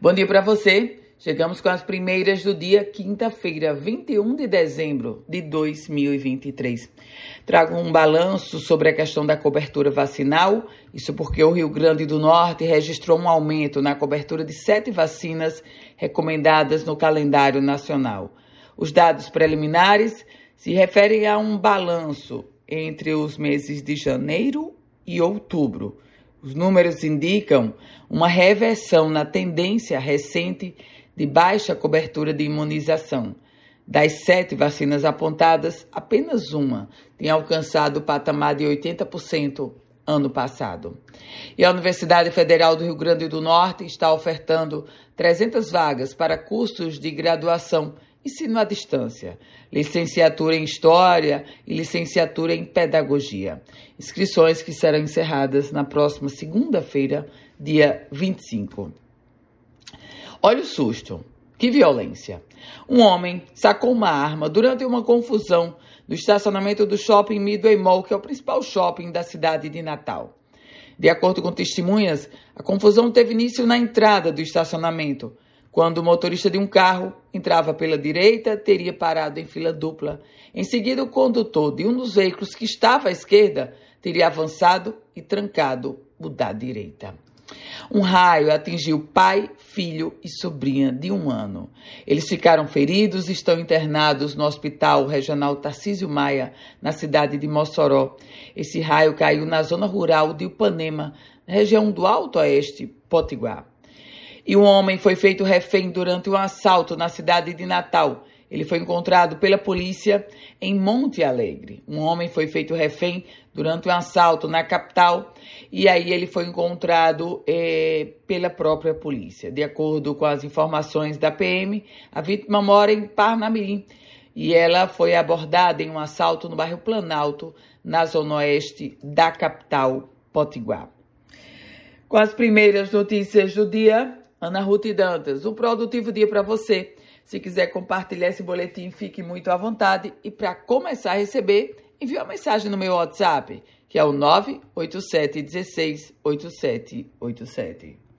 Bom dia para você. Chegamos com as primeiras do dia, quinta-feira, 21 de dezembro de 2023. Trago um balanço sobre a questão da cobertura vacinal, isso porque o Rio Grande do Norte registrou um aumento na cobertura de sete vacinas recomendadas no calendário nacional. Os dados preliminares se referem a um balanço entre os meses de janeiro e outubro os números indicam uma reversão na tendência recente de baixa cobertura de imunização. Das sete vacinas apontadas, apenas uma tem alcançado o patamar de 80% ano passado. E a Universidade Federal do Rio Grande do Norte está ofertando 300 vagas para cursos de graduação ensino à distância, licenciatura em História e licenciatura em Pedagogia. Inscrições que serão encerradas na próxima segunda-feira, dia 25. Olha o susto. Que violência! Um homem sacou uma arma durante uma confusão no estacionamento do shopping Midway Mall, que é o principal shopping da cidade de Natal. De acordo com testemunhas, a confusão teve início na entrada do estacionamento, quando o motorista de um carro entrava pela direita, teria parado em fila dupla. Em seguida, o condutor de um dos veículos que estava à esquerda teria avançado e trancado o da direita. Um raio atingiu pai, filho e sobrinha de um ano. Eles ficaram feridos e estão internados no Hospital Regional Tarcísio Maia, na cidade de Mossoró. Esse raio caiu na zona rural de Upanema, região do Alto Oeste, Potiguar. E um homem foi feito refém durante um assalto na cidade de Natal. Ele foi encontrado pela polícia em Monte Alegre. Um homem foi feito refém durante um assalto na capital e aí ele foi encontrado é, pela própria polícia. De acordo com as informações da PM, a vítima mora em Parnamirim e ela foi abordada em um assalto no bairro Planalto, na zona oeste da capital Potiguar. Com as primeiras notícias do dia, Ana Ruth Dantas, um produtivo dia para você. Se quiser compartilhar esse boletim, fique muito à vontade. E para começar a receber, envie uma mensagem no meu WhatsApp, que é o 987 16 8787.